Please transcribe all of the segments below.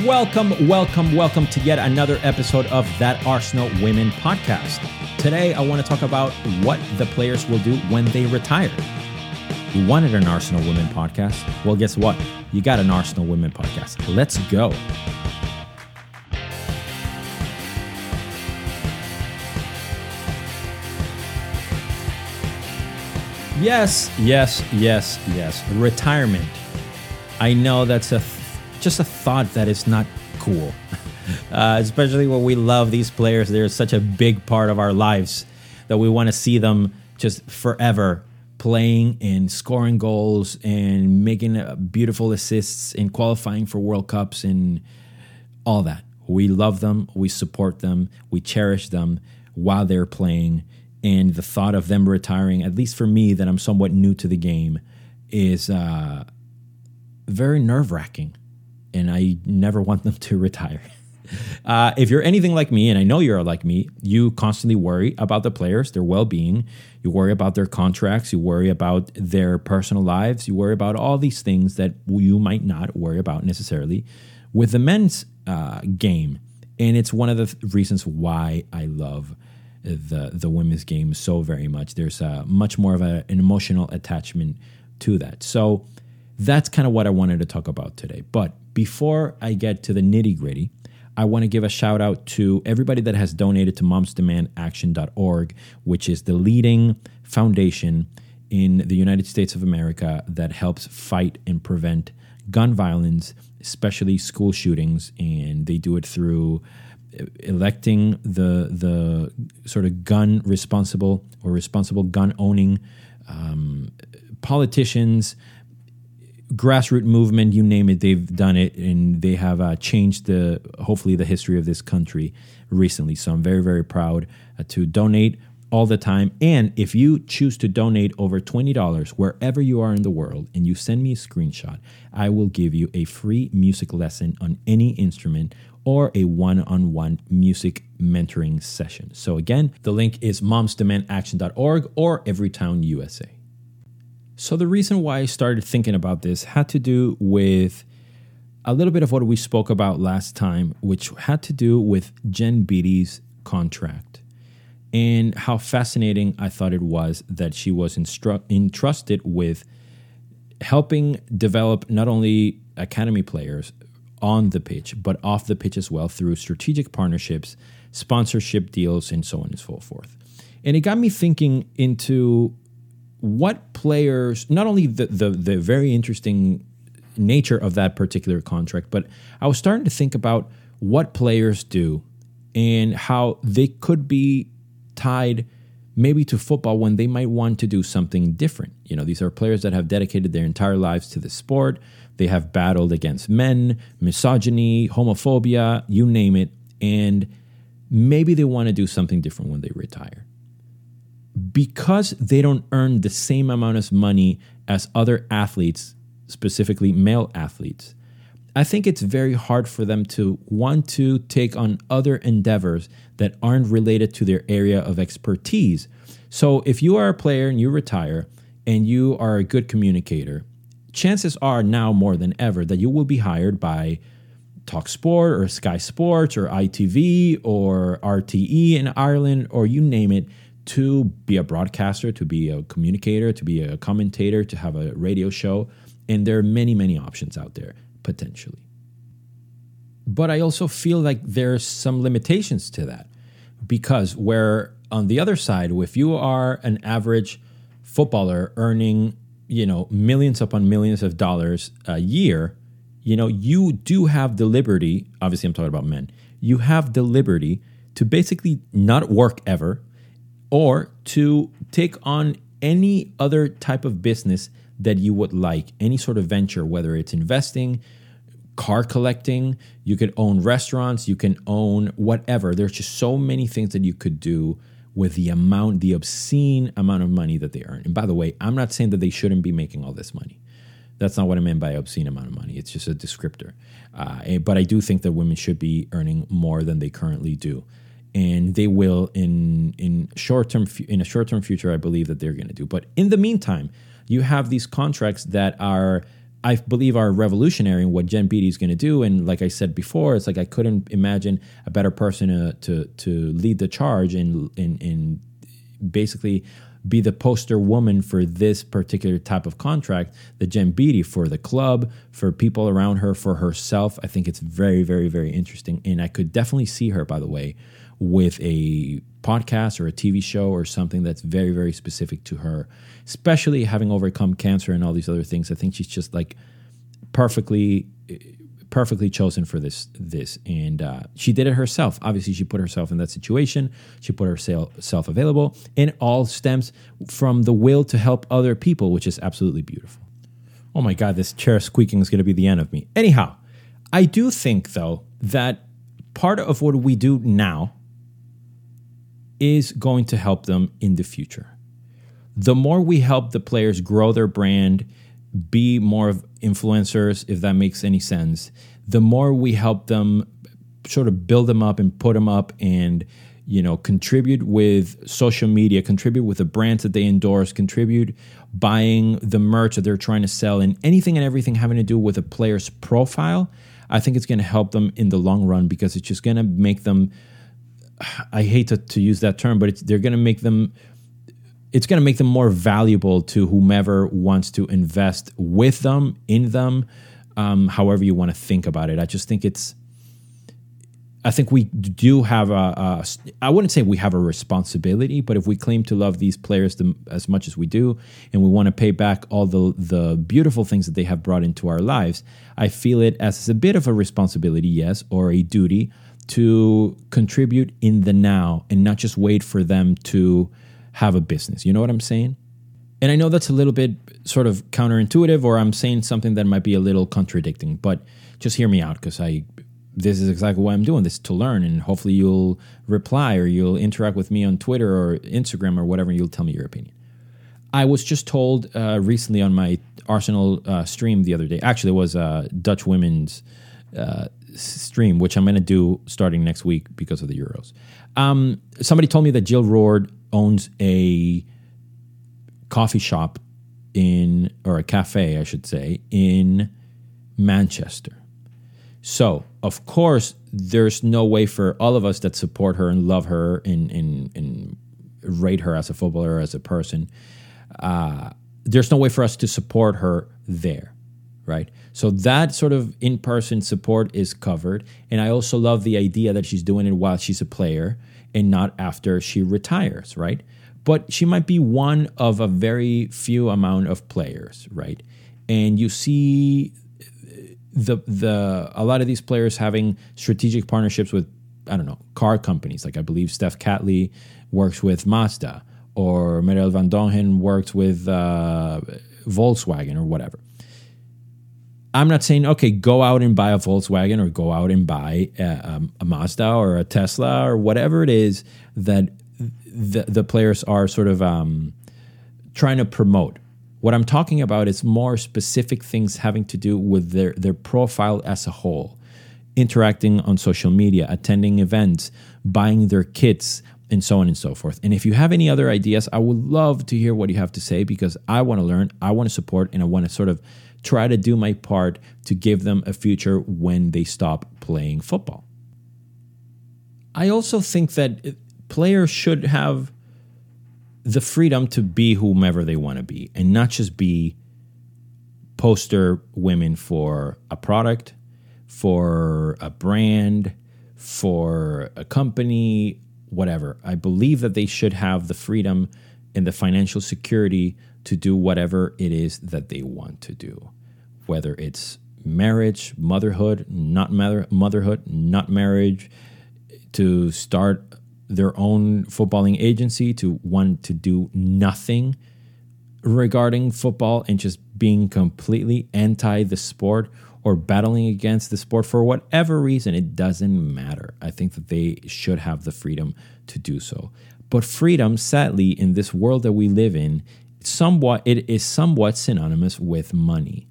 Welcome, welcome, welcome to yet another episode of That Arsenal Women podcast. Today, I want to talk about what the players will do when they retire. You wanted an Arsenal Women podcast? Well, guess what? You got an Arsenal Women podcast. Let's go. Yes, yes, yes, yes. Retirement. I know that's a just a thought that it's not cool, uh, especially when we love these players. They're such a big part of our lives that we want to see them just forever playing and scoring goals and making uh, beautiful assists and qualifying for World Cups and all that. We love them, we support them, we cherish them while they're playing. And the thought of them retiring, at least for me, that I'm somewhat new to the game, is uh, very nerve wracking. And I never want them to retire. Uh, if you're anything like me, and I know you're like me, you constantly worry about the players, their well being. You worry about their contracts. You worry about their personal lives. You worry about all these things that you might not worry about necessarily with the men's uh, game. And it's one of the th- reasons why I love the the women's game so very much. There's a much more of a, an emotional attachment to that. So that's kind of what I wanted to talk about today. But before I get to the nitty gritty, I want to give a shout out to everybody that has donated to momsdemandaction.org, which is the leading foundation in the United States of America that helps fight and prevent gun violence, especially school shootings. And they do it through electing the the sort of gun responsible or responsible gun owning um, politicians, grassroots movement, you name it, they've done it, and they have uh, changed the hopefully the history of this country recently. So I'm very very proud uh, to donate all the time. And if you choose to donate over $20 wherever you are in the world and you send me a screenshot, I will give you a free music lesson on any instrument or a one on one music mentoring session. So, again, the link is momsdemandaction.org or Everytown USA. So, the reason why I started thinking about this had to do with a little bit of what we spoke about last time, which had to do with Jen Beattie's contract and how fascinating I thought it was that she was instru- entrusted with helping develop not only academy players on the pitch, but off the pitch as well through strategic partnerships, sponsorship deals, and so on and so forth. And it got me thinking into what players, not only the, the, the very interesting nature of that particular contract, but I was starting to think about what players do and how they could be tied maybe to football when they might want to do something different. You know, these are players that have dedicated their entire lives to the sport. They have battled against men, misogyny, homophobia, you name it. And maybe they want to do something different when they retire. Because they don't earn the same amount of money as other athletes, specifically male athletes, I think it's very hard for them to want to take on other endeavors that aren't related to their area of expertise. So, if you are a player and you retire and you are a good communicator, chances are now more than ever that you will be hired by Talksport or Sky Sports or ITV or RTE in Ireland or you name it to be a broadcaster, to be a communicator, to be a commentator, to have a radio show. And there are many, many options out there potentially. But I also feel like there's some limitations to that because where on the other side, if you are an average footballer earning, you know, millions upon millions of dollars a year, you know, you do have the liberty, obviously I'm talking about men, you have the liberty to basically not work ever or to take on any other type of business that you would like, any sort of venture, whether it's investing, car collecting, you could own restaurants, you can own whatever. There's just so many things that you could do with the amount, the obscene amount of money that they earn. And by the way, I'm not saying that they shouldn't be making all this money. That's not what I meant by obscene amount of money. It's just a descriptor. Uh, but I do think that women should be earning more than they currently do, and they will in in short term in a short term future. I believe that they're going to do. But in the meantime, you have these contracts that are I believe are revolutionary in what Jen Beattie is going to do. And like I said before, it's like I couldn't imagine a better person to to, to lead the charge and in in basically be the poster woman for this particular type of contract, the Jen Beattie for the club, for people around her, for herself. I think it's very, very, very interesting. And I could definitely see her, by the way, with a podcast or a TV show or something that's very, very specific to her, especially having overcome cancer and all these other things. I think she's just like perfectly perfectly chosen for this this. And uh, she did it herself. Obviously she put herself in that situation. She put herself available. And it all stems from the will to help other people which is absolutely beautiful. Oh my god this chair squeaking is going to be the end of me. Anyhow i do think though that part of what we do now is going to help them in the future. The more we help the players grow their brand be more of influencers, if that makes any sense, the more we help them sort of build them up and put them up and you know contribute with social media contribute with the brands that they endorse contribute buying the merch that they're trying to sell and anything and everything having to do with a player's profile i think it's going to help them in the long run because it's just going to make them i hate to, to use that term but they're going to make them it's going to make them more valuable to whomever wants to invest with them, in them, um, however you want to think about it. I just think it's, I think we do have a, a, I wouldn't say we have a responsibility, but if we claim to love these players the, as much as we do, and we want to pay back all the the beautiful things that they have brought into our lives, I feel it as a bit of a responsibility, yes, or a duty to contribute in the now and not just wait for them to have a business. You know what I'm saying? And I know that's a little bit sort of counterintuitive, or I'm saying something that might be a little contradicting, but just hear me out because I this is exactly why I'm doing this to learn, and hopefully you'll reply or you'll interact with me on Twitter or Instagram or whatever, you'll tell me your opinion. I was just told uh, recently on my Arsenal uh, stream the other day. Actually, it was uh, Dutch women's uh, stream, which I'm going to do starting next week because of the Euros. Um, somebody told me that Jill Roord owns a coffee shop in, or a cafe, I should say, in Manchester. So, of course, there's no way for all of us that support her and love her and, and, and rate her as a footballer, as a person, uh, there's no way for us to support her there, right? So that sort of in person support is covered. And I also love the idea that she's doing it while she's a player and not after she retires, right? But she might be one of a very few amount of players, right? And you see the the a lot of these players having strategic partnerships with I don't know car companies. Like I believe Steph Catley works with Mazda, or Merel van Dongen works with uh, Volkswagen or whatever. I'm not saying okay, go out and buy a Volkswagen or go out and buy a, um, a Mazda or a Tesla or whatever it is that the the players are sort of um, trying to promote. What I'm talking about is more specific things having to do with their their profile as a whole, interacting on social media, attending events, buying their kits, and so on and so forth. And if you have any other ideas, I would love to hear what you have to say because I want to learn, I want to support, and I want to sort of try to do my part to give them a future when they stop playing football. I also think that players should have the freedom to be whomever they want to be and not just be poster women for a product, for a brand, for a company, whatever. I believe that they should have the freedom and the financial security to do whatever it is that they want to do, whether it's marriage, motherhood, not mother, motherhood, not marriage, to start their own footballing agency, to want to do nothing regarding football and just being completely anti the sport or battling against the sport for whatever reason, it doesn't matter. I think that they should have the freedom to do so. But freedom, sadly, in this world that we live in, somewhat it is somewhat synonymous with money.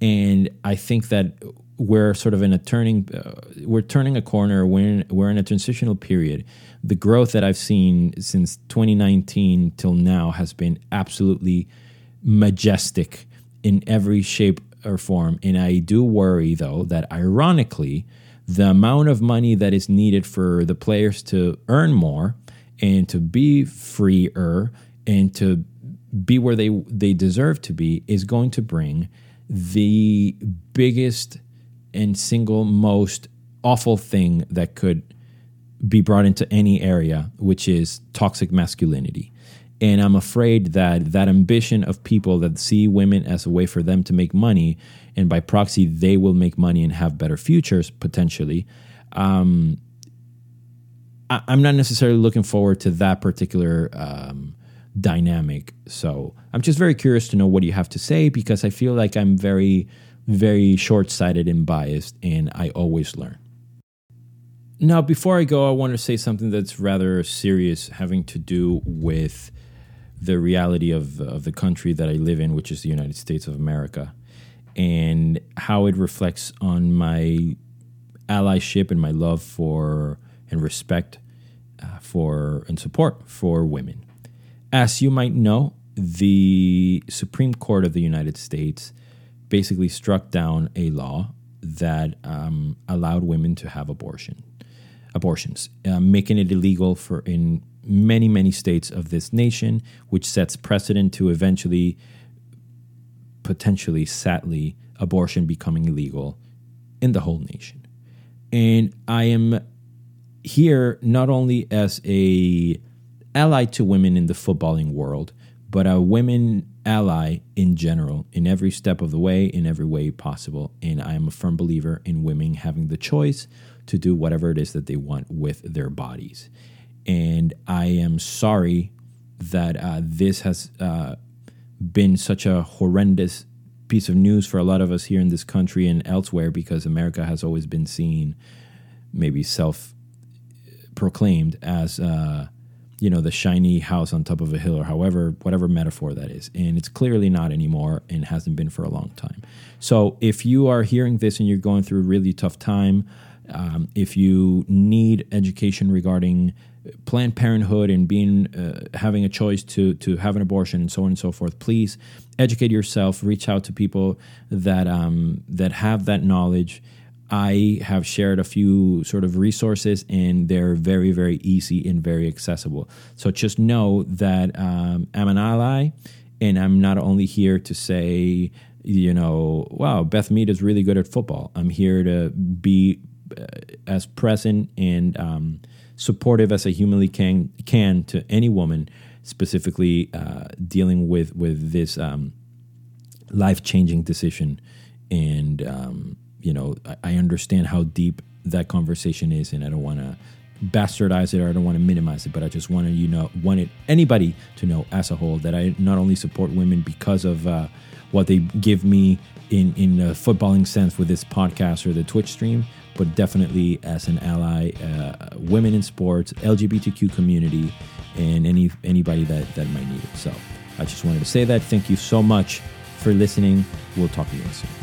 And i think that we're sort of in a turning uh, we're turning a corner. We're in, we're in a transitional period. The growth that i've seen since 2019 till now has been absolutely majestic in every shape or form. And I do worry, though, that ironically, the amount of money that is needed for the players to earn more and to be freer and to be where they they deserve to be is going to bring the biggest and single most awful thing that could be brought into any area, which is toxic masculinity. And I'm afraid that that ambition of people that see women as a way for them to make money, and by proxy, they will make money and have better futures potentially. Um, I, am not necessarily looking forward to that particular um, dynamic. So I'm just very curious to know what you have to say because I feel like I'm very, very short sighted and biased, and I always learn. Now, before I go, I want to say something that's rather serious having to do with the reality of, of the country that I live in, which is the United States of America, and how it reflects on my allyship and my love for and respect uh, for and support for women. As you might know, the Supreme Court of the United States basically struck down a law that um, allowed women to have abortion abortions, uh, making it illegal for in many many states of this nation, which sets precedent to eventually, potentially, sadly, abortion becoming illegal in the whole nation. And I am here not only as a ally to women in the footballing world, but a women ally in general, in every step of the way, in every way possible. And I am a firm believer in women having the choice to do whatever it is that they want with their bodies. And I am sorry that uh, this has uh, been such a horrendous piece of news for a lot of us here in this country and elsewhere because America has always been seen, maybe self proclaimed, as. Uh, you know the shiny house on top of a hill or however whatever metaphor that is and it's clearly not anymore and hasn't been for a long time so if you are hearing this and you're going through a really tough time um, if you need education regarding Planned Parenthood and being uh, having a choice to to have an abortion and so on and so forth, please educate yourself. Reach out to people that um, that have that knowledge. I have shared a few sort of resources, and they're very very easy and very accessible. So just know that um, I'm an ally, and I'm not only here to say you know, wow, Beth Mead is really good at football. I'm here to be uh, as present and um, supportive as I humanly can can to any woman, specifically uh, dealing with with this um, life changing decision. And um, you know, I, I, understand how deep that conversation is, and I don't want to bastardize it or I don't want to minimize it, but I just wanted you know wanted anybody to know as a whole that I not only support women because of uh, what they give me in in a footballing sense with this podcast or the Twitch stream, but definitely as an ally, uh, women in sports, LGBTQ community, and any anybody that that might need it. So I just wanted to say that. Thank you so much for listening. We'll talk to you soon.